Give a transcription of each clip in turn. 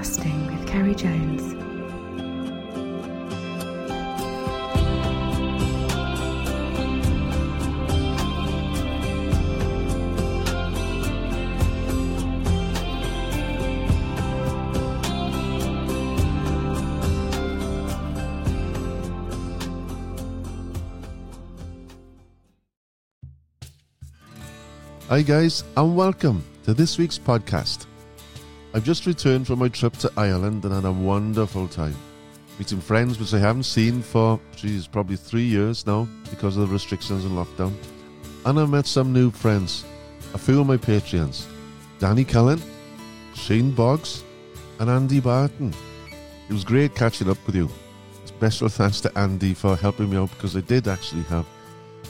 With Kerry Jones. Hi, guys, and welcome to this week's podcast. I've just returned from my trip to Ireland and had a wonderful time. Meeting friends which I haven't seen for, geez, probably three years now because of the restrictions and lockdown. And I met some new friends, a few of my Patreons Danny Cullen, Shane Boggs, and Andy Barton. It was great catching up with you. Special thanks to Andy for helping me out because I did actually have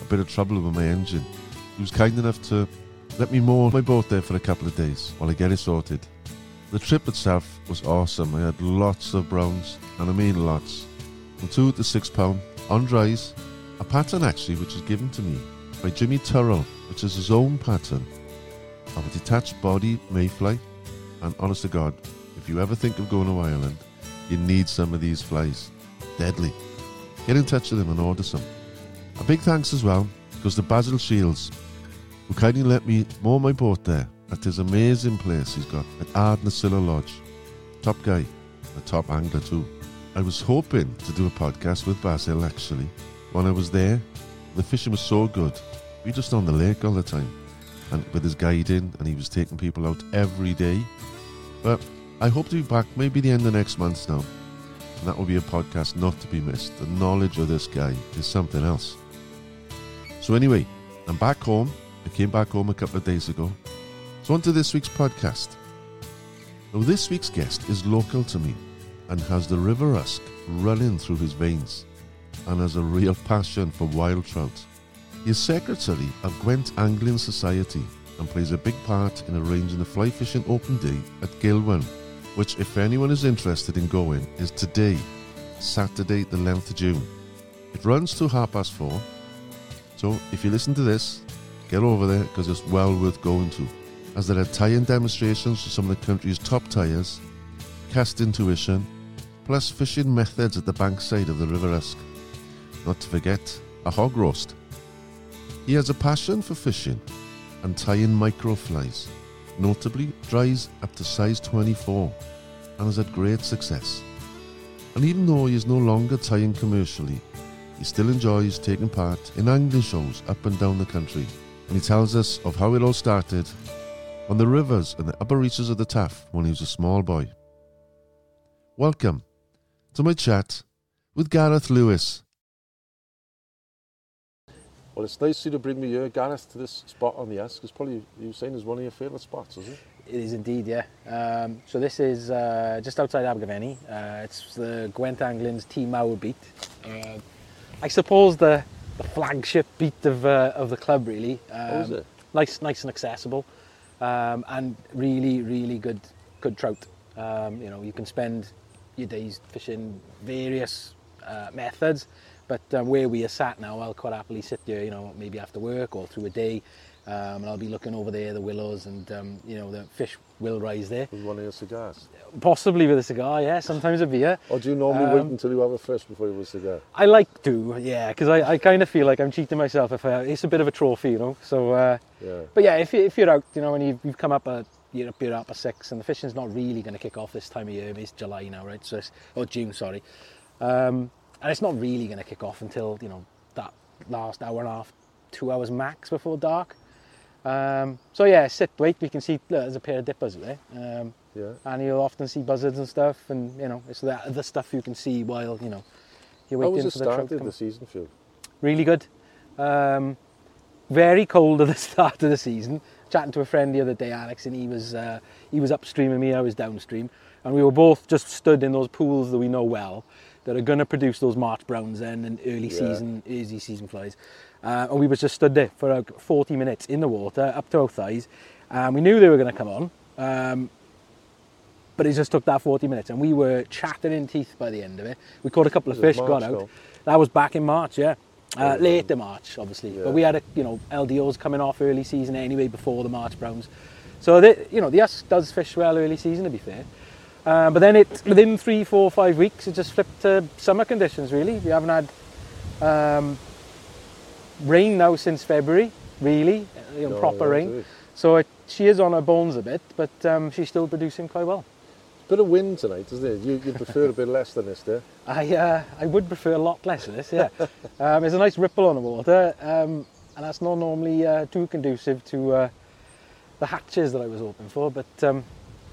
a bit of trouble with my engine. He was kind enough to let me moor my boat there for a couple of days while I get it sorted. The trip itself was awesome. I had lots of browns, and I mean lots. From two to six pound on dries, a pattern actually which was given to me by Jimmy Turrell, which is his own pattern of a detached body mayfly. And honest to God, if you ever think of going to Ireland, you need some of these flies. Deadly. Get in touch with him and order some. A big thanks as well goes to Basil Shields, who kindly let me moor my boat there at this amazing place he's got at Ardnasillagh Lodge. Top guy, a top angler too. I was hoping to do a podcast with Basil actually. When I was there, the fishing was so good. We just on the lake all the time. And with his guiding and he was taking people out every day. But I hope to be back maybe the end of next month now. And that will be a podcast not to be missed. The knowledge of this guy is something else. So anyway, I'm back home. I came back home a couple of days ago. So on to this week's podcast. Now this week's guest is local to me and has the River Usk running through his veins and has a real passion for wild trout. He is secretary of Gwent Angling Society and plays a big part in arranging the fly fishing open day at Gilwern, which if anyone is interested in going is today, Saturday the 11th of June. It runs to half past four. So if you listen to this, get over there because it's well worth going to. As there are tie-in demonstrations for some of the country's top tyres, cast intuition, plus fishing methods at the bankside of the River Usk. Not to forget, a hog roast. He has a passion for fishing and tying microflies, notably dries up to size 24, and has had great success. And even though he is no longer tying commercially, he still enjoys taking part in angling shows up and down the country. And he tells us of how it all started on the rivers and the upper reaches of the Taff when he was a small boy. Welcome to my chat with Gareth Lewis. Well, it's nice of you to bring me here, Gareth, to this spot on the Usk. It's probably, you were saying, is one of your favourite spots, is it? It is indeed, yeah. Um, so this is uh, just outside Abergavenny. Uh, it's the Gwent Angling's Team Mawr beat. Uh, I suppose the, the flagship beat of, uh, of the club, really. Um, Oh, is it? Nice, nice and accessible, um, and really, really good, good trout. Um, you know, you can spend your days fishing various uh, methods, but um, where we are sat now, I'll quite happily sit there, you know, maybe after work or through a day, um, and I'll be looking over there, the willows, and um, you know, the fish will rise there. With one of your cigars. Possibly with a cigar, yeah, sometimes a beer. Or do you normally wait Um, until you have a fish before you have a cigar? I like to, yeah, because I, I kind of feel like I'm cheating myself if I, it's a bit of a trophy, you know. So, uh, Yeah. but yeah, if, you, if you're out, you know, and you've, you've come up a, you're up, you're up at six, and the fishing's not really going to kick off this time of year. It's July now, right? So, it's, or June, sorry. Um, and it's not really going to kick off until you know that last hour and a half, two hours max before dark. Um, so yeah, sit, wait. We can see look, there's a pair of dippers there. Um, Yeah. and you'll often see buzzards and stuff, and you know, it's that the stuff you can see while you know you're How waiting was it for the trout to started come. the season you? Really good. Um, very cold at the start of the season. Chatting to a friend the other day, Alex, and he was uh, he was upstream of me, I was downstream, and we were both just stood in those pools that we know well, that are going to produce those March browns then and early Yeah. season, early season flies. Uh, and we was just stood there for uh, 40 minutes in the water, up to our thighs, and we knew they were going to come on. Um, but it just took that 40 minutes, and we were chattering in teeth by the end of it. We caught a couple of fish, got out. though? That was back in March, yeah. Uh, Oh, late in March, obviously. Yeah. But we had, a, you know, LDOs coming off early season anyway before the March Browns. So, the, you know, the Usk does fish well early season, to be fair. Uh, but then it within three, four, five weeks, it just flipped to summer conditions. Really, we haven't had um, rain now since February. Really, you know, No, proper rain. absolutely. So it, she is on her bones a bit, but um, she's still producing quite well. Bit of wind tonight, isn't it? You, you prefer a bit less than this, there. I uh, I would prefer a lot less of this. Yeah, um, there's a nice ripple on the water, um, and that's not normally uh, too conducive to uh, the hatches that I was hoping for. But um,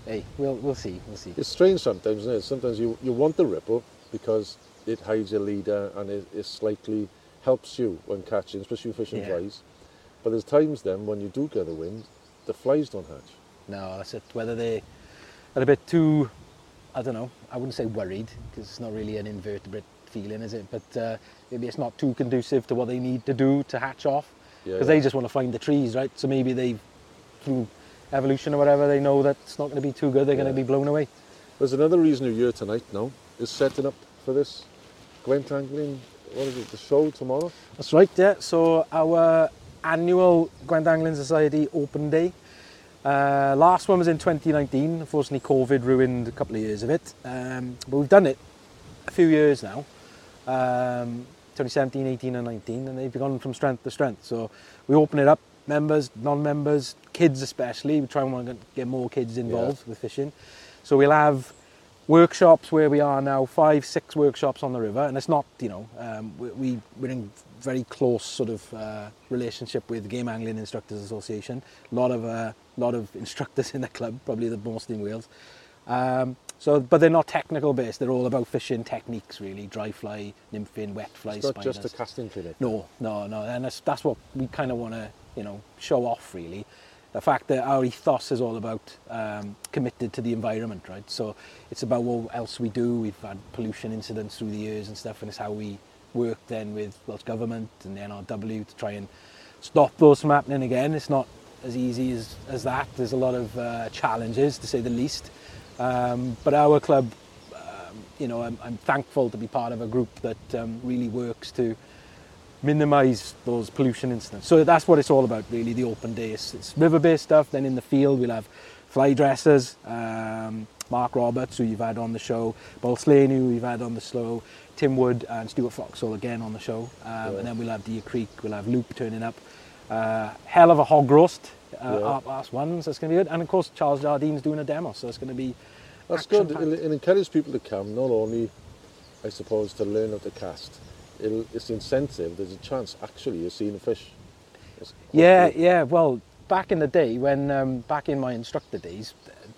hey, we'll we'll see, we'll see. It's strange sometimes, isn't it? Sometimes you, you want the ripple because it hides your leader and it, it slightly helps you when catching, especially fishing Yeah. flies. But there's times then when you do get the wind, the flies don't hatch. No, that's it. Whether they are a bit too, I don't know. I wouldn't say worried because it's not really an invertebrate feeling, is it? But uh, maybe it's not too conducive to what they need to do to hatch off Yeah, because they just want to find the trees, right? So maybe they, through evolution or whatever, they know that it's not going to be too good. They're going to be blown away. There's another reason you're here tonight now, is setting up for this Gwent Angling, what is it, the show tomorrow? That's right, yeah. So our annual Gwent Angling Society Open Day. Uh, last one was in 2019. Unfortunately, COVID ruined a couple of years of it. Um, but we've done it a few years now. Um, 2017, 18 and 19 and they've gone from strength to strength. So we open it up, members, non-members, kids especially. We try and want to get more kids involved with fishing. So we'll have workshops where we are now, five, six workshops on the river, and it's not, you know, um, we, we, we're in very close sort of uh, relationship with Game Angling Instructors Association. A lot of, uh, lot of instructors in the club, probably the most in Wales. Um, so, but they're not technical based. They're all about fishing techniques, really. Dry fly, nymphing, wet fly, It's not spiders. just a casting clinic. No, no, no, and that's, that's what we kind of want to, you know, show off really. The fact that our ethos is all about um, committed to the environment, right? So it's about what else we do. We've had pollution incidents through the years and stuff, and it's how we work then with Welsh Government and the NRW to try and stop those from happening again. It's not as easy as, as that. There's a lot of uh, challenges, to say the least. Um, but our club, um, you know, I'm, I'm thankful to be part of a group that um, really works to minimise those pollution incidents. So that's what it's all about, really. The open days, It's, river-based stuff. Then in the field, we'll have fly dressers, um, Mark Roberts, who you've had on the show, Paul Slaney, who you've had on the show, Tim Wood and Stuart Foxall again on the show. Um. And then we'll have Deer Creek, we'll have Loop turning up. Uh, hell of a hog roast, uh, Yeah. our last one, so it's going to be good. And of course, Charles Jardine's doing a demo, so it's going to be That's good. It'll, it'll encourage people to come, not only, I suppose, to learn of the cast. It'll, it's incentive. There's a chance, actually, you're seeing a fish. Yeah, yeah. Well, back in the day, when um, back in my instructor days,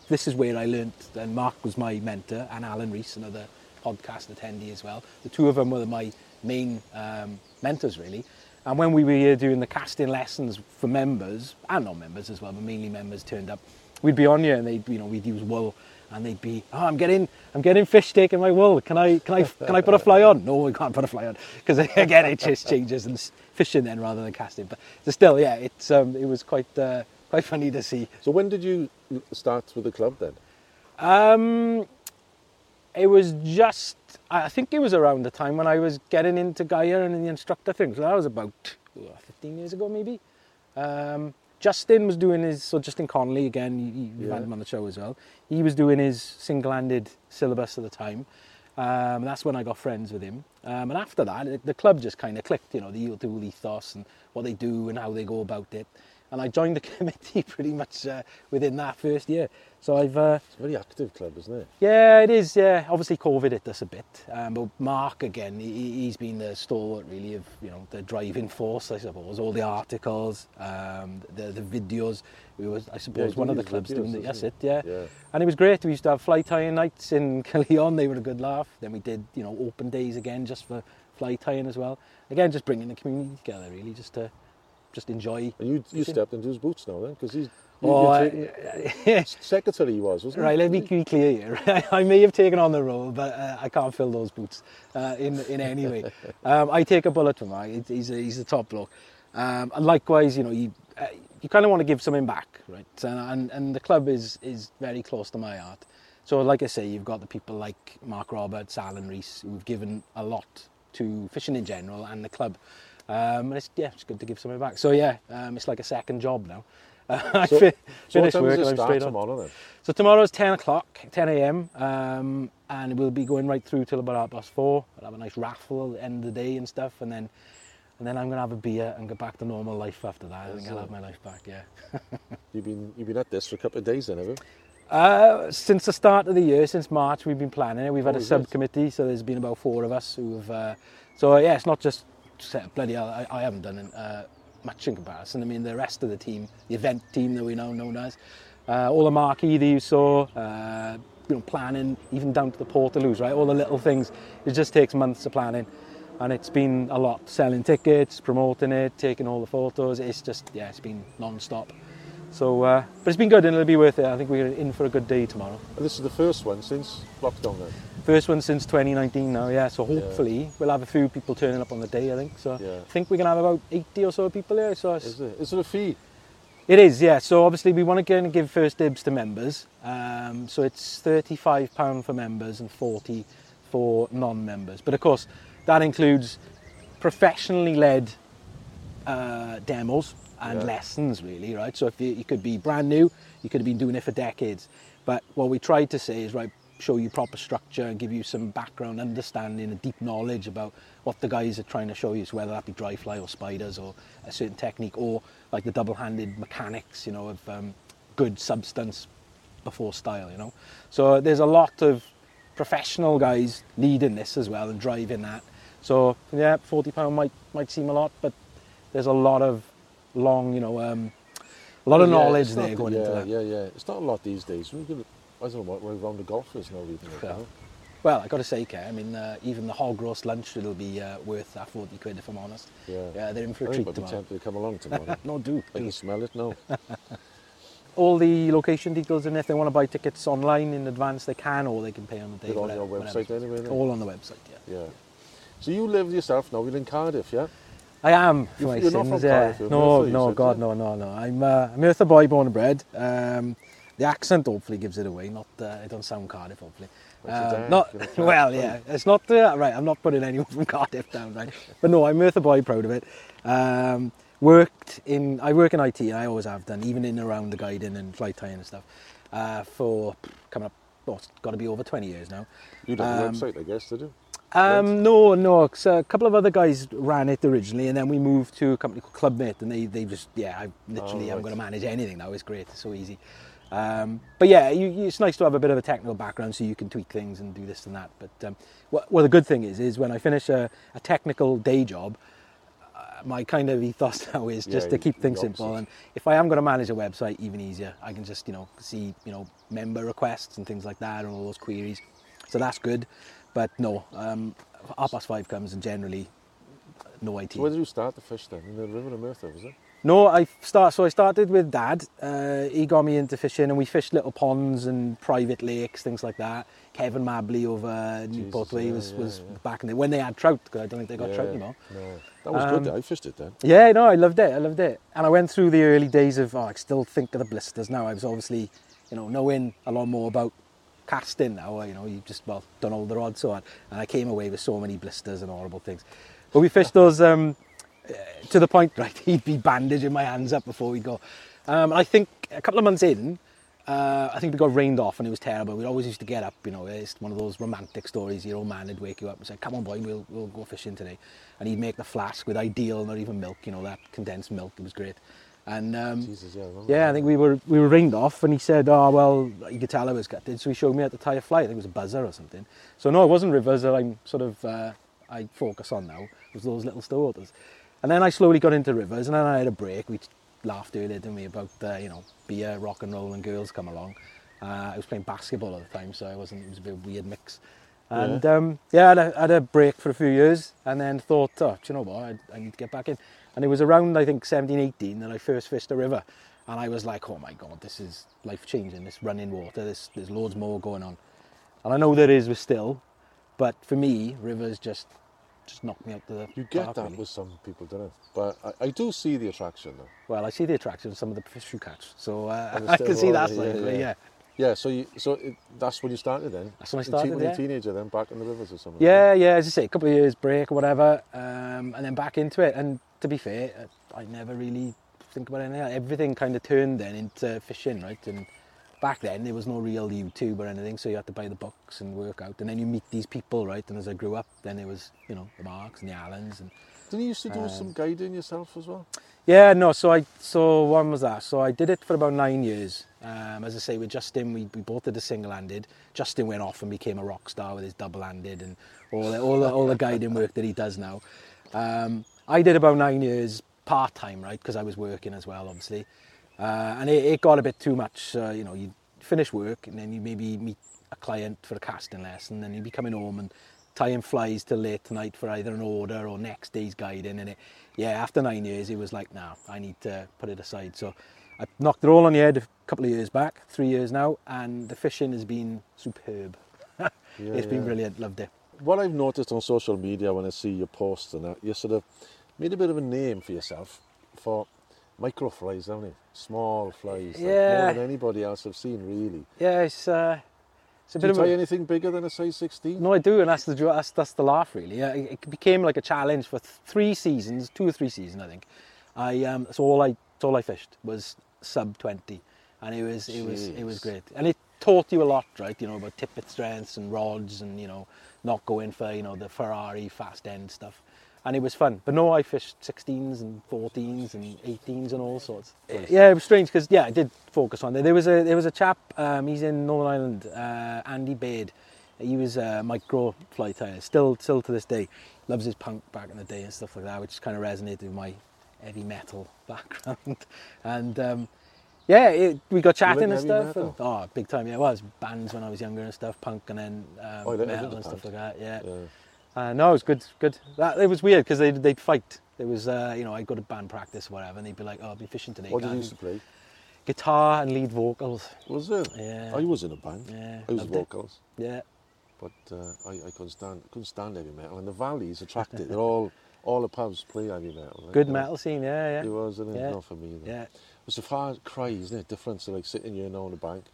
this is where I learnt. And Mark was my mentor, and Alan Rees, another podcast attendee as well. The two of them were my main um, mentors, really. And when we were here doing the casting lessons for members and non-members as well, but mainly members turned up, we'd be on here and they'd, you know, we'd use wool, and they'd be, oh, I'm getting, I'm getting fish taking my wool. Can I, can I, can I put a fly on? No, we can't put a fly on because again, it just changes and fishing then rather than casting. But still, yeah, it's, um, it was quite, uh, quite funny to see. So when did you start with the club then? Um, it was just, I think it was around the time when I was getting into Gaia and the instructor thing. So that was about oh, 15 years ago, maybe. Um, Justin was doing his, so Justin Connolly, again, you, you Yeah. had him on the show as well. He was doing his single-handed syllabus at the time. Um, that's when I got friends with him. Um, and after that, the, club just kind of clicked, you know, the ethos and what they do and how they go about it. And I joined the committee pretty much uh, within that first year. So I've, uh, It's a very active club, isn't it? yeah, it is. Yeah, obviously COVID hit us a bit, um, but Mark again, he, he's been the stalwart really of you know the driving force, I suppose. All the articles, um, the the videos. We was, I suppose, he one of the clubs videos, doing it. That's it. Yeah. Yeah. and it was great. We used to have fly tying nights in Killion. They were a good laugh. Then we did you know open days again just for fly tying as well. Again, just bringing the community together really, just to just enjoy. And you, you stepped into his boots now then, because he's Oh, you're I- secretary he was, wasn't Right, he? let me be clear here. I may have taken on the role, but uh, I can't fill those boots uh, in in any way. Um, I take a bullet from Mark. He's a, he's a top bloke. Um, and likewise, you know, you uh, you kind of want to give something back, right? And, and and the club is is very close to my heart. So, like I say, you've got the people like Mark Roberts, Alan Rees, who've given a lot to fishing in general and the club. Um, and it's, yeah, it's good to give something back. So yeah, um, it's like a second job now. I So, fi- so what finish time work does and I'm start straight on. tomorrow then? So tomorrow's 10 o'clock, 10 a.m. Um, and we'll be going right through till about half past four. I'll have a nice raffle at the end of the day and stuff, and then and then I'm gonna have a beer and go back to normal life after that. I think I'll have my life back. Yeah. You've been you've been at this for a couple of days then, have you? Uh, since the start of the year, since March, we've been planning it. We've had Oh, a subcommittee, so there's been about four of us who've. Uh, so yeah, it's not just bloody hell. I, I haven't done uh, much in comparison. I mean, the rest of the team, the event team that we now known as, uh, all the marquee that you saw, uh, you know, planning, even down to the portaloos, right? All the little things. It just takes months of planning, and it's been a lot. Selling tickets, promoting it, taking all the photos. It's just yeah, it's been non-stop. So, uh, but it's been good and it'll be worth it. I think we're in for a good day tomorrow. And this is the first one since lockdown then. First one since 2019 now, yeah. So hopefully we'll have a few people turning up on the day. I think so. Yeah. I think we're gonna have about 80 or so people there. So it's, Is there is there a fee? it is, yeah. So obviously we want to give first dibs to members. Um, so it's 35 pound for members and 40 for non-members. But of course, that includes professionally led uh, demos and Yeah. lessons, really, right? So if you, you could be brand new, you could have been doing it for decades. But what we tried to say is, right, show you proper structure and give you some background understanding and deep knowledge about what the guys are trying to show you, so whether that be dry fly or spiders or a certain technique or like the double-handed mechanics, you know, of um, good substance before style, you know. So there's a lot of professional guys leading this as well and driving that. So yeah, forty pound might might seem a lot, but there's a lot of long, you know, um, a lot of Yeah, knowledge there not- going yeah, into that. Yeah, yeah. It's not a lot these days. I don't know what around the golfers now it. Yeah. Well, I got to say, Ke, I mean, uh, even the hog roast lunch it'll be uh, worth that forty quid if I'm honest. Yeah. Yeah, they're in for a treat tomorrow. tempted to come along tomorrow. No, do. I do. can smell it now. All the location details, and if they want to buy tickets online in advance, they can, or they can pay on the day. They're on whatever- your whatever. website anyway, then? All on the website, yeah. Yeah. So you live yourself now. You're in Cardiff, yeah? I am. For You- my you're not from yeah. Cardiff, you're No, no, God, no, no, no. I'm uh, I'm Merthyr boy, born and bred. Um, the accent hopefully gives it away. Not, uh, I don't sound Cardiff, hopefully. Um, not well, yeah. It's not uh, right. I'm not putting anyone from Cardiff down, right? But no, I'm Merthyr boy, proud of it. Um, worked in, I work in IT. I always have done, even in and around the guiding and flight tying and stuff. Uh, for coming up, oh, it's got to be over 20 years now. You have Um, a website, I guess, did you? Um, no, no. 'cause a couple of other guys ran it originally, and then we moved to a company called Clubmate, and they, they just, yeah, I literally Oh, am right. going to manage anything now. It's great, it's so easy. Um, but yeah, you, you, it's nice to have a bit of a technical background so you can tweak things and do this and that. But um, what, well, the good thing is, is when I finish a, a technical day job, uh, my kind of ethos now is just Yeah, to keep things simple. And if I am going to manage a website, even easier. I can just, you know, see, you know, member requests and things like that and all those queries. So that's good. But no, um, half past five comes and generally no IT. So where did you start the fish then? In the River of Merthyr, was it? No, I start. So I started with Dad. Uh, he got me into fishing, and we fished little ponds and private lakes, things like that. Cefn Mably over Newport yeah, was, yeah, was yeah. back in the when they had trout. Because I don't think they got trout anymore. No. That was Um, good. I fished it then. Yeah, no, I loved it. I loved it. And I went through the early days of. Oh, I still think of the blisters now. I was obviously, you know, knowing a lot more about casting now. You know, you just well don't hold the rods so hard, and I came away with so many blisters and horrible things. But we fished those um, to the point, right? He'd be bandaging my hands up before we'd go. Um, I think a couple of months in, uh, I think we got rained off and it was terrible. We always used to get up, you know, it's one of those romantic stories. Your old man would wake you up and say, "Come on, boy, we'll we'll go fishing today," and he'd make the flask with ideal, not even milk, you know, that condensed milk. It was great. And um, Jesus, yeah. I yeah, I think we were we were rained off, and he said, "Oh well, you could tell I was gutted." So he showed me how to tie a fly. I think it was a buzzer or something. So no, it wasn't rivers that I'm sort of uh, I focus on now. It was those little waters, and then I slowly got into rivers, and then I had a break. We laughed earlier, didn't we, about uh, you know beer, rock and roll, and girls come along. Uh, I was playing basketball at the time, so I wasn't. It was a bit weird mix. And yeah, um, yeah I, had a, I had a break for a few years, and then thought, oh, do you know what? I, I need to get back in. And it was around, I think, 17, 18 that I first fished a river. And I was like, oh my God, this is life changing, this running water, there's, there's loads more going on. And I know there is with still, but for me, rivers just just knocked me out to the You get park, that really. with some people, don't you? But I, I do see the attraction though. Well, I see the attraction of some of the fish you catch, so uh, I can see that side. yeah, yeah. yeah. Yeah, so you, so it, that's when you started then. That's when I started, When you yeah. a teenager, then back in the rivers or something. Yeah, yeah, as I say, a couple of years break or whatever, um, and then back into it. And to be fair, I never really think about anything. Everything kind of turned then into fishing, right? And back then there was no real YouTube or anything, so you had to buy the books and work out. And then you meet these people, right? And as I grew up, then there was you know the Marks and the Allens and Didn't you used to do Um, some guiding yourself as well? Yeah, no. So I so when was that? So I did it for about nine years. Um, as I say, with Justin, we, we both did the single-handed. Justin went off and became a rock star with his double-handed and all the, all the, all the guiding work that he does now. Um, I did about nine years part-time, right? Because I was working as well, obviously. Uh, and it, it got a bit too much. Uh, you know, you finish work and then you maybe meet a client for a casting lesson, and you'd be coming home and tying flies till late tonight for either an order or next day's guiding. And it, yeah, after nine years, it was like, nah, I need to put it aside. So I knocked it all on the head a couple of years back, three years now, and the fishing has been superb. Yeah, it's been brilliant, loved it. What I've noticed on social media when I see your posts and that, you sort of made a bit of a name for yourself for micro flies, haven't you? Small flies, like Yeah. more than anybody else I've seen, really. Yeah, it's, uh, it's a Do bit you of tie a... anything bigger than a size 16? No, I do, and that's the that's, that's the laugh really. Yeah, it, became like a challenge for three seasons, two or three seasons, I think. I um, so all I that's all I fished was sub twenty, and it was it was it was great, and it taught you a lot, right? You know about tippet strengths and rods, and you know not going for you know the Ferrari fast end stuff, and it was fun. But no, I fished 16s and 14s and 18s and all sorts. Yeah, it was strange because yeah, I did focus on it. There was a there was a chap, um, he's in Northern Ireland, uh, Andy Baird. He was a micro fly tyer, still still to this day. Loves his punk back in the day and stuff like that, which kind of resonated with my heavy metal background. and um, yeah, it, we got chatting and stuff. And, oh, big time! Yeah, well, it was bands when I was younger and stuff, punk and then um, Oh, I did- I metal and stuff like that. Yeah. Yeah. Uh, no, it was good. Good. That, it was weird because they'd, they'd fight. It was, uh, you know, I'd go to band practice or whatever, and they'd be like, "Oh, I'll be fishing today." What did you used to play? Guitar and lead vocals. Was it? Yeah. I was in a band. Yeah, I was loved it. vocals. Yeah. but uh, I, I couldn't stand couldn't stand heavy metal. And the valleys attracted. They're all all the pubs play heavy metal. right? Good metal scene. Yeah, yeah. It was, and Yeah. not for me. Though. Yeah. It's a far cry, isn't it? Difference to like sitting here now on the bank,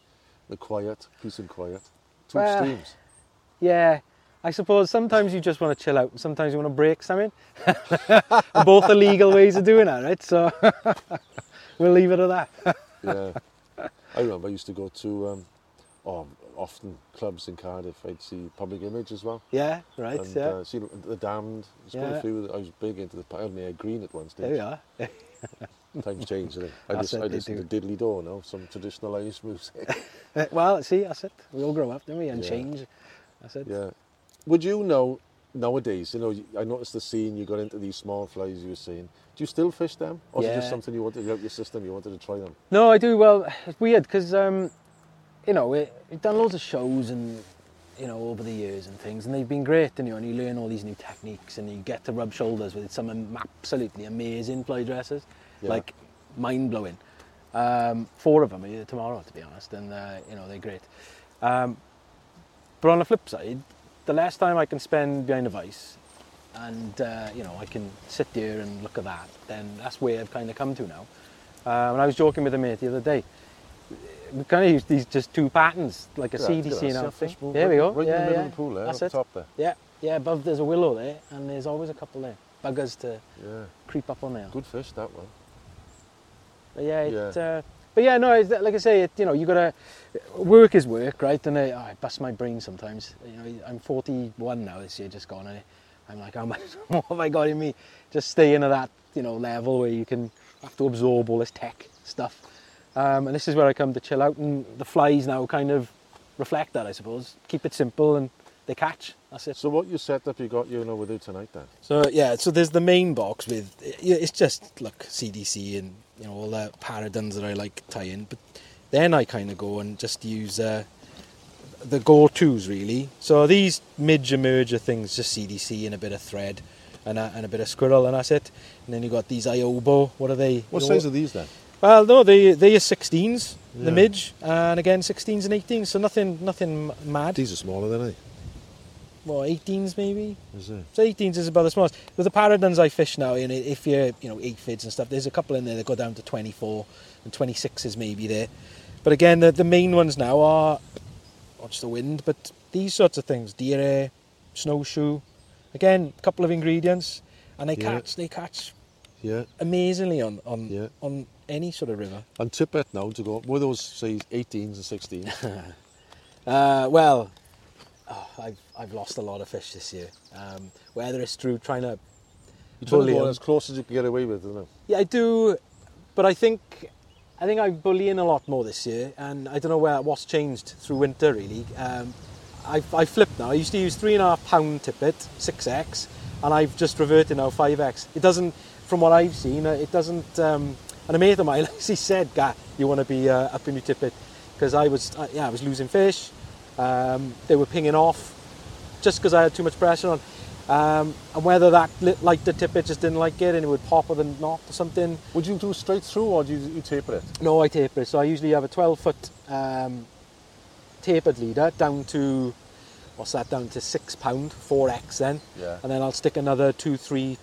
the quiet, peace and quiet. Two Well, extremes. Yeah. I suppose sometimes you just want to chill out, and sometimes you want to break something. both are legal ways of doing that, right? So we'll leave it at that. yeah. I remember I used to go to um, oh, often clubs in Cardiff. I'd see Public Image as well. Yeah, right. and yeah. uh, see the, Damned. There's quite Yeah. a few. that I was big into the. I had my green at one there we are. Times change, Isn't it? I, That's just, it, I listen to Diddley Do now, some traditional Irish music. Well, see, that's it. We all grow up, don't we? And Yeah. change. That's it. Yeah. Would you know nowadays? You know, I noticed the scene. You got into these small flies. You were saying. Do you still fish them, or is it just something you wanted out your system? You wanted to try them. No, I do. Well, it's weird because, um, you know, we, we've done loads of shows and, you know, over the years and things, and they've been great, and, you know, and you learn all these new techniques and you get to rub shoulders with some absolutely amazing fly dressers, Yeah. like mind blowing. Um, four of them are here tomorrow, to be honest, and, uh, you know, they're great. Um, but on the flip side, the less time I can spend behind a vice and, uh, you know, I can sit there and look at that, then that's where I've kind of come to now. Um, and I was joking with a mate the other day. We kind of use these just two patterns, like a Yeah, CDC and a fish move There we go. Right yeah, in the middle yeah. of the pool there, That's it. top there. Yeah, yeah. Above there's a willow there, and there's always a couple there. Buggers to Yeah. creep up on there. Good fish that one. But yeah, it, Yeah. Uh, but yeah, no, like I say, it, you know, you gotta work is work, right? And I, oh, I bust my brain sometimes. You know, I'm 41 now. This year just gone, and I'm like, how much more have I got in me? Just staying at that, you know, level where you can have to absorb all this tech stuff. Um, and this is where I come to chill out, and the flies now kind of reflect that, I suppose. Keep it simple, and they catch. That's it. So what you set up, you got you know with you tonight then. So yeah, so there's the main box with yeah, it's just look CDC and you know all the paraduns that I like tie in, but then I kind of go and just use uh, the go-tos really. So these midge merger things, just CDC and a bit of thread and a, and a bit of squirrel, and that's it. And then you got these Iobo. What are they? What You know, size are these then? Well, no, they they are 16s, Yeah. the midge, and again 16s and 18s. So nothing nothing mad. These are smaller than I. Well, 18s maybe. Is it? So 18s is about the smallest. With the paraduns I fish now, know, if you're, you know, eight fids and stuff, there's a couple in there that go down to 24 and 26s maybe there. But again, the, the main ones now are, watch the wind, but these sorts of things, deer snowshoe, again, a couple of ingredients, and they Yeah. catch, they catch Yeah. amazingly on on Yeah. on any sort of river. And Tippet now to go. Were those say 18s and 16s? Uh, well, oh, I've I've lost a lot of fish this year. Um, whether it's through trying to You Bully go 'em. as close as you can get away with, isn't it? Yeah, I do, but I think I think I'm bullying a lot more this year, and I don't know where what's changed through winter really. Um, I've I flipped now. I used to use three and a half pound tippet, six X, and I've just reverted now five X. It doesn't, from what I've seen, uh, it doesn't. Um, and a mate of mine actually said, "Gah, you want to be uh, up in your tippet," because I was uh, yeah I was losing fish. Um, they were pinging off just because I had too much pressure on. Um, and whether that li- lighter tippet just didn't like it and it would pop or than knot or something. Would you do straight through or do you, you taper it? No, I taper it. So I usually have a 12 foot um, tapered leader down to, what's that, down to six pound, 4x then. Yeah. And then I'll stick another two, three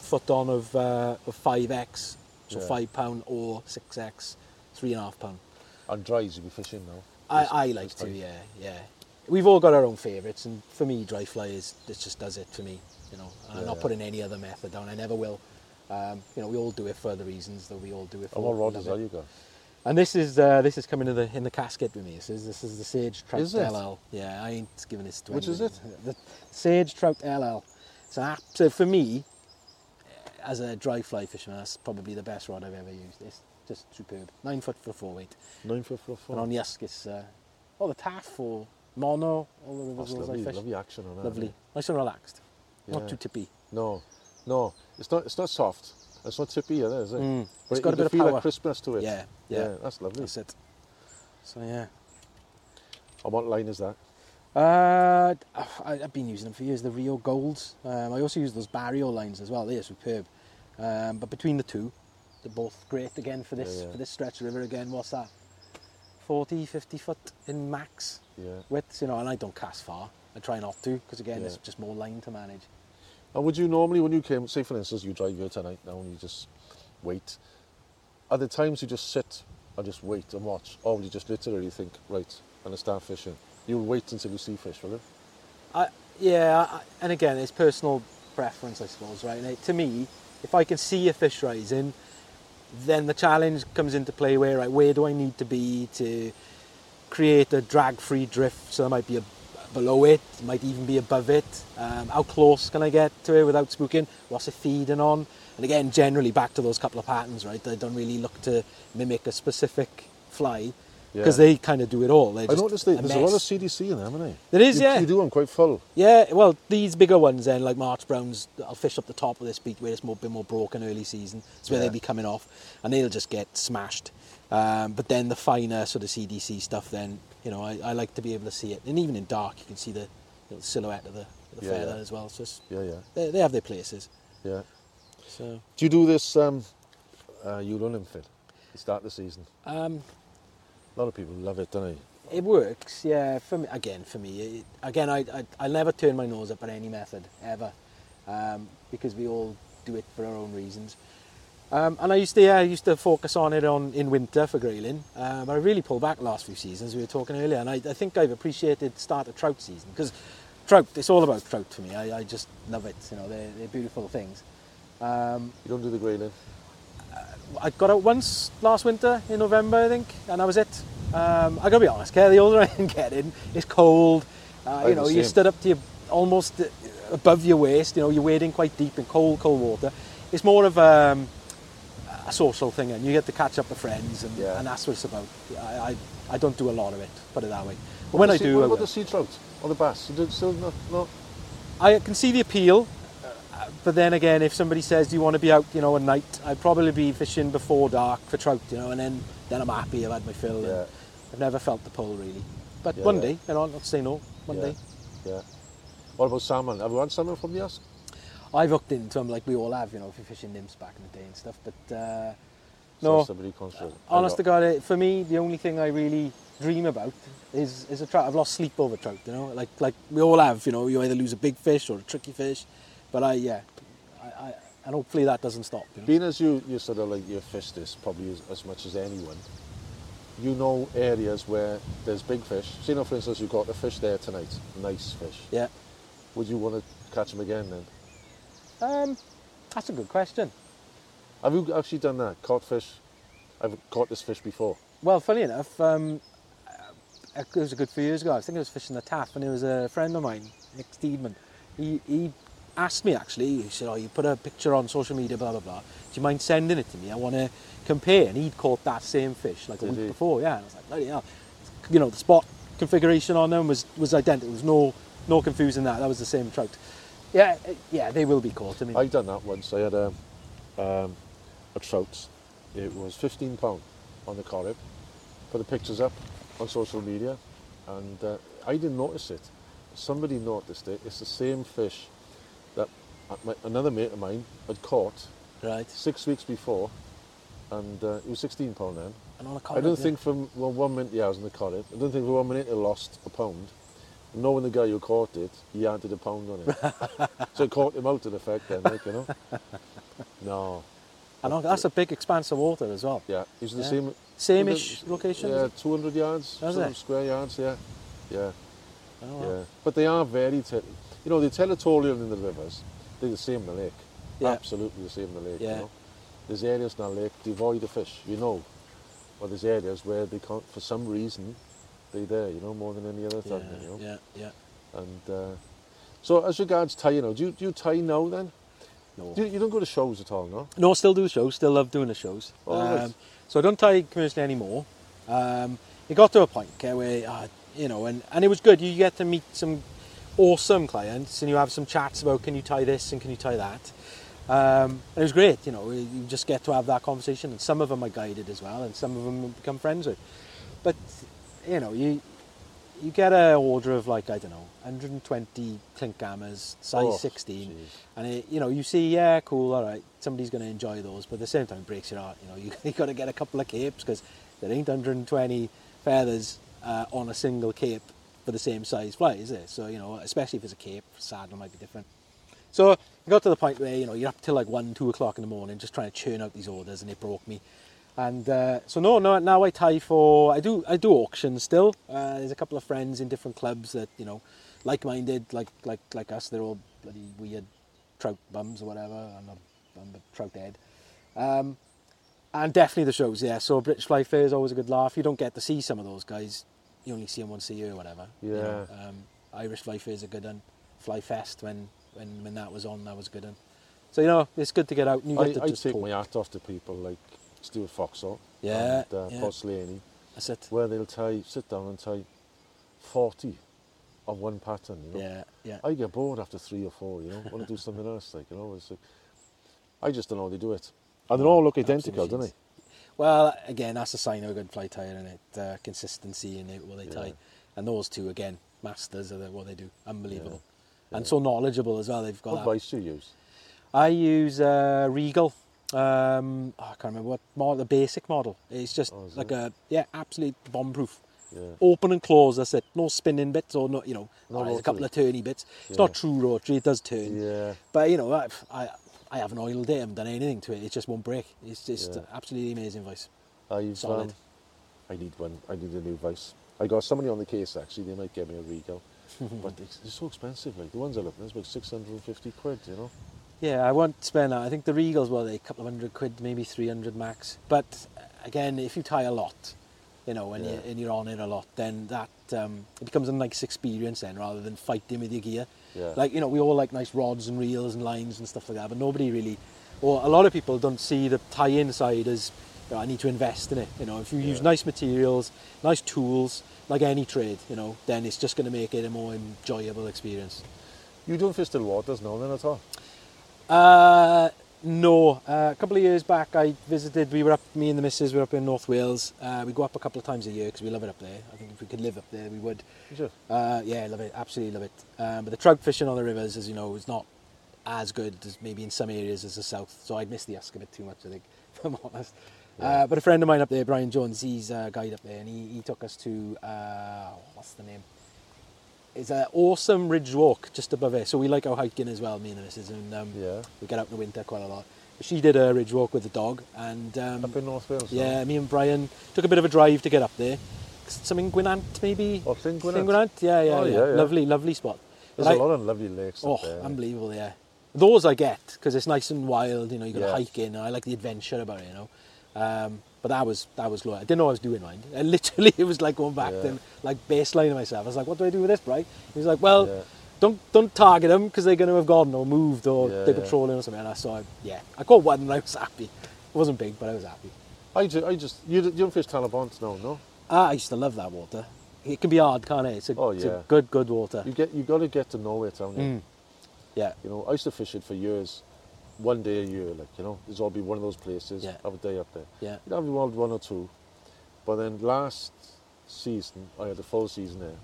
foot on of, uh, of 5x, so Yeah. five pound or 6x, three and a half pound. And dries, you'll be fishing now. I, I like to, yeah, yeah. We've all got our own favourites, and for me, dry fly is it just does it for me. You know, I'm Yeah, not yeah. putting any other method down. I never will. Um, you know, we all do it for other reasons, though we all do it for. And what rod is that you got? And this is uh, this is coming in the in the casket with me. This is this is the Sage Trout LL. Yeah, I ain't giving this to Which is it? The Sage Trout LL. So, absolute for me as a dry fly fisherman. That's probably the best rod I've ever used. It's just superb. Nine foot for four weight. Nine foot for a And foot. on Usk, it's uh, all the taff or Monnow, all the rivers I lovely, fish. lovely action on that. Lovely. Nice and relaxed. Yeah. Not too tippy. No, no, it's not. It's not soft. It's not tippy either, is it? Mm. But It's got a bit of feel power. that crispness to it. Yeah, yeah. that's lovely. That's it. So yeah. And what line is that? Uh, I, I've been using them for years. The Rio Golds. Um, I also use those Barrio lines as well. They're superb. Um, but between the two, they're both great again for this Yeah, yeah. for this stretch of river again. What's that? 40, 50 foot in max Yeah. widths, you know. And I don't cast far. I try not to because again, Yeah. it's just more line to manage. And would you normally, when you came, say for instance, you drive here tonight now and you just wait, are there times you just sit and just wait and watch? Or would you just literally think, right, and I start fishing? You wait until you see fish, will it? I, yeah, I, and again, it's personal preference, I suppose, right? To me, if I can see a fish rising, then the challenge comes into play where, right, where do I need to be to create a drag-free drift? So there might be a below it, might even be above it. Um, how close can I get to it without spooking? What's it feeding on? And again, generally back to those couple of patterns, right? They don't really look to mimic a specific fly because Yeah. they kind of do it all. I just noticed that there's a lot of. CDC in them, haven't they? There is, you, yeah. You do them quite full. Yeah, well, these bigger ones then, like March Browns, I'll fish up the top of this beat where it's more bit more broken early season. It's where Yeah. they'll be coming off, and they'll just get smashed. Um, but then the finer sort of CDC stuff, then you know, I, I like to be able to see it, and even in dark, you can see the silhouette of the, the Yeah, feather as well. So it's, Yeah, yeah, they, they have their places. yeah. So Do you do this um, uh, Euro Nymphet to start the season? um, A lot of people love it, don't they? It works, yeah. For me, again, for me, it, again, I, I I'll never turn my nose up at any method ever, um, because we all do it for our own reasons. Um, and I used to, yeah, I used to focus on it on in winter for grayling. Um, I really pulled back last few seasons. We were talking earlier, and I, I think I've appreciated start of trout season because trout, it's all about trout for me. I, I just love it. You know, they're, they're beautiful things. Um, You don't do the grayling? I got out once last winter in November, I think, and that was it. Um, I gotta be honest, Kerr, the older I'm getting, it's cold. Uh, you know, you stood up to your, almost uh, above your waist. You know, you're wading quite deep in cold, cold water. It's more of um, a social thing, and you get to catch up with friends, and, Yeah. and that's what it's about. I, I, I don't do a lot of it, put it that way. But when I sea- do, What I about will. the sea trout or the bass? You do still not, not I can see the appeal, but then again, if somebody says, "Do you want to be out, you know, at night?" I'd probably be fishing before dark for trout, you know, and then then I'm happy. I've had my fill. Yeah. I've never felt the pull really, but Yeah, one day, you know, not say no. One yeah. day, Yeah. What about salmon? Have you had salmon from the Usk? I've hooked into them like we all have, you know, if you're fishing nymphs back in the day and stuff. But uh, So no, somebody comes through. honest to God, for me, the only thing I really dream about is is a trout. I've lost sleep over trout, you know, like like we all have. You know, you either lose a big fish or a tricky fish, but I yeah, I, I and hopefully that doesn't stop. You know? Being as you, you sort of like you fish this probably as, as much as anyone, you know areas where there's big fish. Say, now, for instance, you got a fish there tonight, nice fish. Yeah. Would you want to catch them again then? Um, that's a good question. Have you actually done that? Caught fish? I've caught this fish before. Well, funny enough, um, uh, it was a good few years ago. I think I was fishing the Taff, and it was a friend of mine, Nick Steedman. He, he asked me actually. He said, "Oh, you put a picture on social media, blah blah blah. Do you mind sending it to me? I want to compare." And he'd caught that same fish like a Did week he? before. Yeah, and I was like, "Bloody hell!" You know, the spot configuration on them was was identical. There was no no confusing that. That was the same trout. Yeah, yeah, they will be caught. I mean, I done that once. I had a, um, a trout. It was fifteen pound on the corrib. Put the pictures up on social media, and uh, I didn't notice it. Somebody noticed it. It's the same fish my, another mate of mine had caught right. six weeks before, and uh, it was sixteen pound then. And on a I don't think from well, one minute, yeah, I was in the corrib. I don't think for one minute it lost a pound. And knowing the guy who caught it, he added a pound on it. so it caught him out in effect then, like, you know. No, And on, that's a big expanse of water as well. yeah, it was the Yeah. same. Same-ish location. Yeah, 200 yards, Was sort it? of square yards, yeah. Yeah, Oh, yeah. But they are very, te- you know, the territorial in the rivers, they're the same in the lake. Yeah. Absolutely the same in the lake, Yeah. you know. There's areas in the lake devoid of fish, you know. But there's areas where they can't, for some reason, they're there, you know, more than any other Yeah, thing, you know. yeah, yeah. And uh, so, as regards tie, you know, do you, do you tie now then? No. Do you, you don't go to shows at all, no? No, still do the shows. Still love doing the shows. Oh, right. um, so I don't tie commercially anymore. Um, it got to a point okay, where, uh, you know, and, and it was good. You get to meet some awesome clients and you have some chats about can you tie this and can you tie that. Um, and it was great, you know, you just get to have that conversation. And some of them I guided as well, and some of them become friends with. But, you know, you you get an order of like, I don't know, 120 Klinkhamers, size Oh, 16. jeez. And it, you know, you see, yeah, cool, all right, somebody's going to enjoy those, but at the same time, it breaks your heart. You know, you you got to get a couple of capes because there ain't 120 feathers uh, on a single cape for the same size fly, is there? So you know, especially if it's a cape, saddle might be different. So it got to the point where you know you're up till like one, two o'clock in the morning, just trying to churn out these orders, and it broke me. And uh, so no, no, now I tie for I do I do auctions still. Uh, there's a couple of friends in different clubs that you know, like-minded, like like like us. They're all bloody weird trout bums or whatever. I'm I'm a trout head. Um, and definitely the shows, yeah. So British Fly Fair is always a good laugh. You don't get to see some of those guys. You only see them once a year or whatever. you know. um, Irish Fly Fair is a good one. Fly Fest when, when when that was on, that was a good one. So you know, it's good to get out and you I, get to I just take talk. my hat off to people like Stuart Foxall Yeah, and uh, yeah. Paul Slaney, That's it. where they'll tie, sit down and tie 40 of one pattern, you know. Yeah, yeah. I get bored after three or four, you know, want to do something else, like, you know. It's like, I just don't know how they do it. And they all look identical, don't they? Well, again, that's a sign of a good fly tire, and it uh, consistency in it, what they Yeah. tie, and those two again, masters of the, what they do, unbelievable, Yeah. and so knowledgeable as well. They've got What that. vice do you use? I use uh, Regal. Um, oh, I can't remember what model, the basic model. It's just Oh, like it? a yeah, absolute bomb proof. Yeah. Open and close. That's it. No spinning bits or not, you know, No oh, there's a couple of turny bits. It's Yeah. not true rotary. It does turn. Yeah. But you know, I, I, I haven't oiled it. I haven't done anything to it. It just won't break. It's just Yeah. absolutely amazing voice. I've, Solid. um, I need one. I need a new vice. I got somebody on the case actually. They might get me a Regal, but it's, it's so expensive. Like the ones I look at, it's about six hundred and fifty quid. You know. Yeah, I won't spend that. I think the Regals were a couple of hundred quid, maybe 300 max. But again, if you tie a lot, you know, and, Yeah. you, and you're on it a lot, then that um, it becomes a nice experience then rather than fighting with your gear. Yeah. Like, you know, we all like nice rods and reels and lines and stuff like that, but nobody really, or a lot of people don't see the tie-in side as, you know, I need to invest in it. You know, if you use nice materials, nice tools, like any trade, you know, then it's just going to make it a more enjoyable experience. You don't fish the waters now then at all? Uh, no. Uh, a couple of years back, I visited. We were up. Me and the missus we were up in North Wales. Uh, we go up a couple of times a year because we love it up there. I think if we could live up there, we would. It? Uh, yeah, love it. Absolutely love it. Um, but the trout fishing on the rivers, as you know, is not as good as maybe in some areas as the south. So I'd miss the Usk a bit too much, I think, if I'm honest. Uh, but a friend of mine up there, Brian Jones, he's a guide up there, and he, he took us to uh, what's the name? It's an awesome ridge walk just above it. So we like our hiking as well, me and the missus, and um, Yeah. we get out in the winter quite a lot. She did a ridge walk with the dog, and um, Up in North Wales. yeah, me and Brian took a bit of a drive to get up there. Something Gwynant, maybe. Oh, Llyn Gwynant? Gwynant, yeah, yeah, Oh, yeah. yeah. Lovely, lovely spot. There's a lot of lovely lakes Oh, there. unbelievable, yeah. those I get because it's nice and wild. You know, you got to Yeah. hike in. And I like the adventure about it. You know, um, but that was that was glorious. I didn't know I was doing mine. And literally, it was like going back Yeah. to like baselining myself. I was like, what do I do with this, Bri? He was like, well. Yeah. Don't don't target them because they're going to have gone or moved or Yeah, they're patrolling or something. And I saw, yeah, I caught one and I was happy. It wasn't big, but I was happy. I just, I just you, you don't fish Talybont no no? Ah, I used to love that water. It can be hard, can't it? It's a, Oh, it's yeah. a good, good water. You get you got to get to know it, haven't you? Mm. Yeah, You know, I used to fish it for years, one day a year, like you know, there's all be one of those places. Yeah. Have a day up there. yeah, You'd have one one or two, but then last season I had a full season there,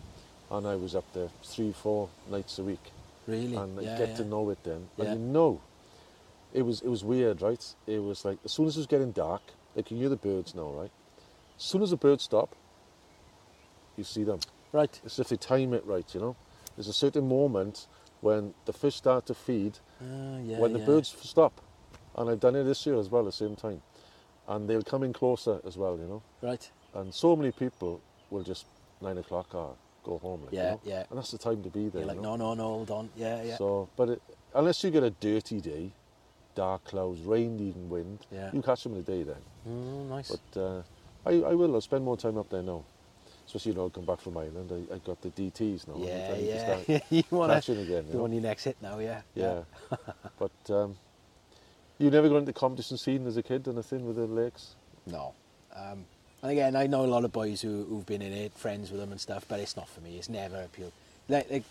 and I was up there three, four nights a week, really. and I yeah, get yeah. to know it then. Yeah. And you know, it was it was weird, right? It was like as soon as it was getting dark, like you hear the birds now, right? As soon as the birds stop, you see them. Right. It's if they time it right, you know. There's a certain moment when the fish start to feed, Ah, yeah, when the yeah. birds stop, and I've done it this year as well at the same time, and they'll come in closer as well, you know. Right. And so many people will just nine o'clock or go home, like, you Yeah, know? yeah. and that's the time to be there. You're like, you know? no, no, no, hold on. Yeah, yeah. So, but it, unless you get a dirty day, dark clouds, rain, even wind, Yeah. you catch them in a day then. Mm, nice. But uh, I, I will. I'll spend more time up there now. Especially, you know, come back from Ireland. I, I got the DTs now. Yeah, yeah. start you want to again. You know? your next hit now, yeah. Yeah. but um, you never got into the competition scene as a kid, anything with the lakes? No. Um, and again, I know a lot of boys who, who've been in it, friends with them and stuff, but it's not for me. It's never appealed. Like, like,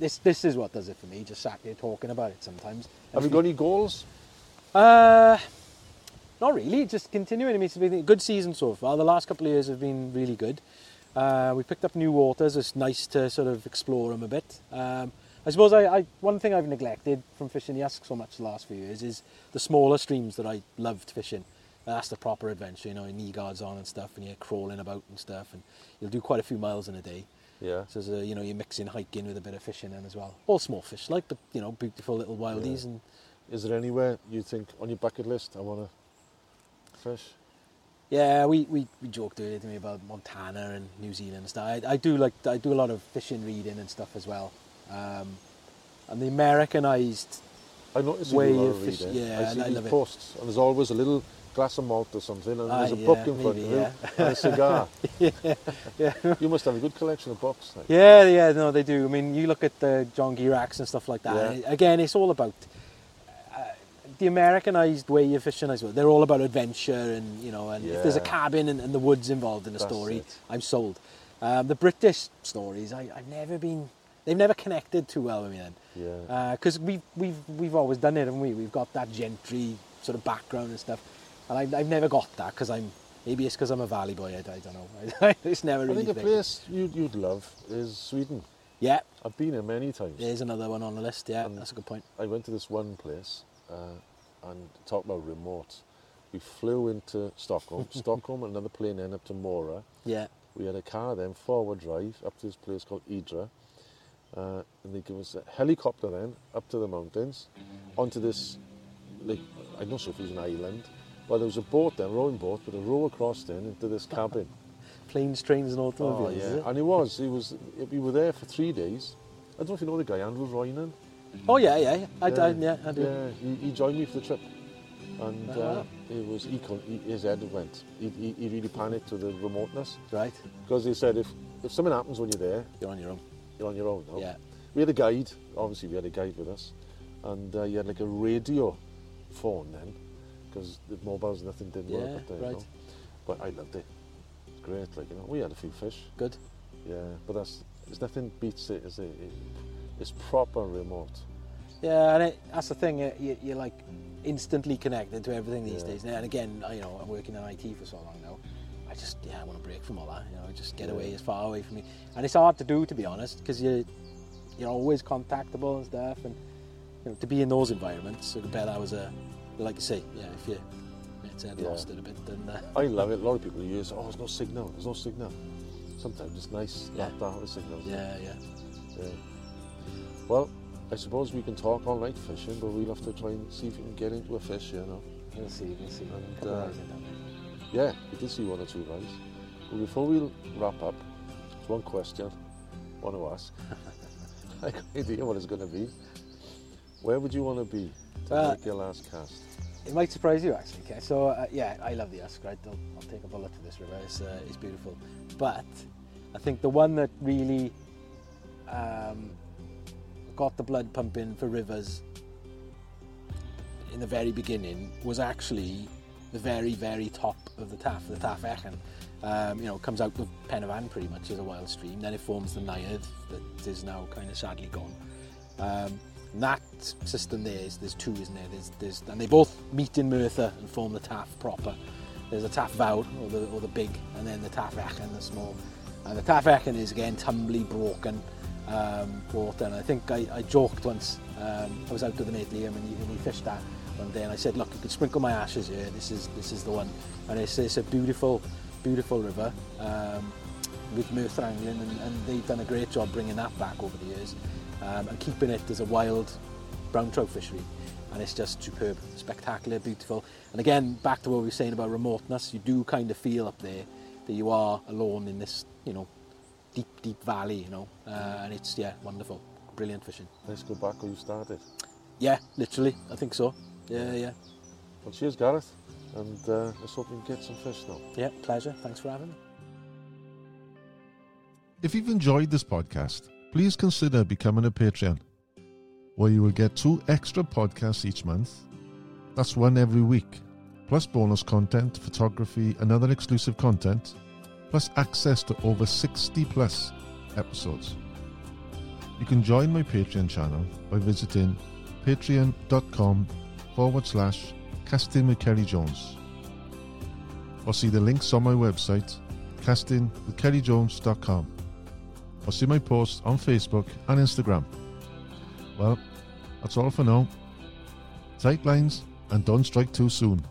this, this is what does it for me. Just sat there talking about it sometimes. Have you got any goals? Uh, not really. Just continuing. I mean, it's been a good season so far. The last couple of years have been really good. Uh, we picked up new waters. It's nice to sort of explore them a bit. Um, I suppose I, I one thing I've neglected from fishing the Usk so much the last few years is the smaller streams that I loved fishing. That's the proper adventure, you know, your knee guards on and stuff, and you're crawling about and stuff, and you'll do quite a few miles in a day. Yeah. So, a, you know, you're mixing hiking with a bit of fishing in as well. All small fish, like, but you know, beautiful little wildies Yeah. and Is there anywhere you think on your bucket list I want to fish? Yeah, we, we, we joked earlier to me about Montana and New Zealand and stuff. I, I do like I do a lot of fishing reading and stuff as well. Um, and the Americanized, I noticed you Way do a lot of of fish- reading. yeah, I and see I these love it. posts, and there's always a little glass of malt or something, and Ah, there's a yeah, book in front maybe, of you, yeah. and a cigar. yeah, yeah. you must have a good collection of books. Like. yeah, yeah, no, they do. I mean, you look at the John Gierachs and stuff like that. Yeah. Again, it's all about the Americanized way of fishing as well. They're all about adventure and you know, and if there's a cabin and, and the woods involved in a That's story, it. I'm sold. Um, the British stories, I, I've never been. They've never connected too well with me then. Yeah. because we've we've we've always done it, haven't we? We've got that gentry sort of background and stuff, and I've, I've never got that because I'm maybe it's because I'm a valley boy. I, I don't know. it's never really. I think a place you'd, you'd love is Sweden. Yeah, I've been there many times. there's another one on the list. Yeah, Um, that's a good point. I went to this one place uh, and talk about remote. We flew into Stockholm, Stockholm, another plane then up to Mora. Yeah, We had a car then, forward drive, up to this place called Idre. Uh, and they give us a helicopter then up to the mountains, onto this, like, I'm not sure if it was an island, but there was a boat then, rowing boat, with a row across then into this cabin. planes, trains, and oh, automobiles. is yeah. it? And it was, it was, we were there for three days. I don't know if you know the guy, Andrew Roynan. Oh yeah, yeah, yeah. I, I, yeah, I do. Yeah, he, he joined me for the trip. And Oh, uh, it was, he, he, his head went. He, he, he really panicked to the remoteness. Right, Because he said if, if something happens when you're there, you're on your own. you're on your own. no? Yeah, We had a guide, obviously we had a guide with us, and uh, he had like a radio phone then, because the mobiles nothing didn't work Yeah, up there. right. You know? But I loved it. It's great, like you know. We had a few fish, good. yeah, but that's there's nothing beats it. Is it? it it's proper remote. Yeah, and it, that's the thing. uh, You, you're like instantly connected to everything these Yeah. days. And again, you know, I'm working in IT for so long now. I just, yeah, I want to break from all that. You know, just get Yeah. away as far away from me. And it's hard to do, to be honest, because you, you're always contactable and stuff. And you know, to be in those environments, so I bet that was a, like you say, yeah, if you had Yeah. lost it a bit, then uh, I love it. A lot of people use, oh, there's no signal. There's no signal. Sometimes it's nice Yeah. not to have a signal. yeah, yeah. Yeah. Well, I suppose we can talk all night fishing, but we'll have to try and see if we can get into a fish, you know. We'll see, we'll see. And, uh, of eyes in that. Yeah, we did see one or two guys. But before we wrap up, there's one question I want to ask. I have no idea what it's going to be. Where would you want to be to Uh, make your last cast? It might surprise you actually. Okay, so uh, yeah, I love the Usk. Right, I'll, I'll take a bullet to this river. It's, uh, it's beautiful, but I think the one that really um, got the blood pumping for rivers in the very beginning was actually the very, very top of the Taff, the Taff Fechan. Um, you know, comes out of Pen y Fan pretty much as a wild stream. Then it forms the Neuadd that is now kind of sadly gone. Um, that system there is there's two, isn't there? There's, there's, and they both meet in Merthyr and form the Taff proper. There's a Taff Fawr, or the, or the big, and then the Taff Fechan, the small. And the Taff Fechan is again tumbly, broken um. And I think I, I joked once, um, I was out with the mate Liam and, he, and we fished that one day and I said, look, you could sprinkle my ashes here, this is, this is the one. And it's, it's a beautiful, beautiful river um, with Merthyr Angling and, and they've done a great job bringing that back over the years um, and keeping it as a wild brown trout fishery. And it's just superb, spectacular, beautiful. And again, back to what we were saying about remoteness, you do kind of feel up there that you are alone in this, you know, deep, deep valley, you know. Uh, and it's, yeah, wonderful. Brilliant fishing. Let's go back where you started. Yeah, literally, I think so. Yeah, yeah. Well, cheers, Gareth. And uh, let's hope you can get some fish now. Yeah, pleasure. Thanks for having me. If you've enjoyed this podcast, please consider becoming a Patreon, where you will get two extra podcasts each month. That's one every week, plus bonus content, photography, and other exclusive content, plus access to over 60 plus episodes. You can join my Patreon channel by visiting patreon.com forward slash casting with Kerry Jones. Or see the links on my website, castingwithkerryjones.com. Or see my posts on Facebook and Instagram. Well, that's all for now. Tight lines and don't strike too soon.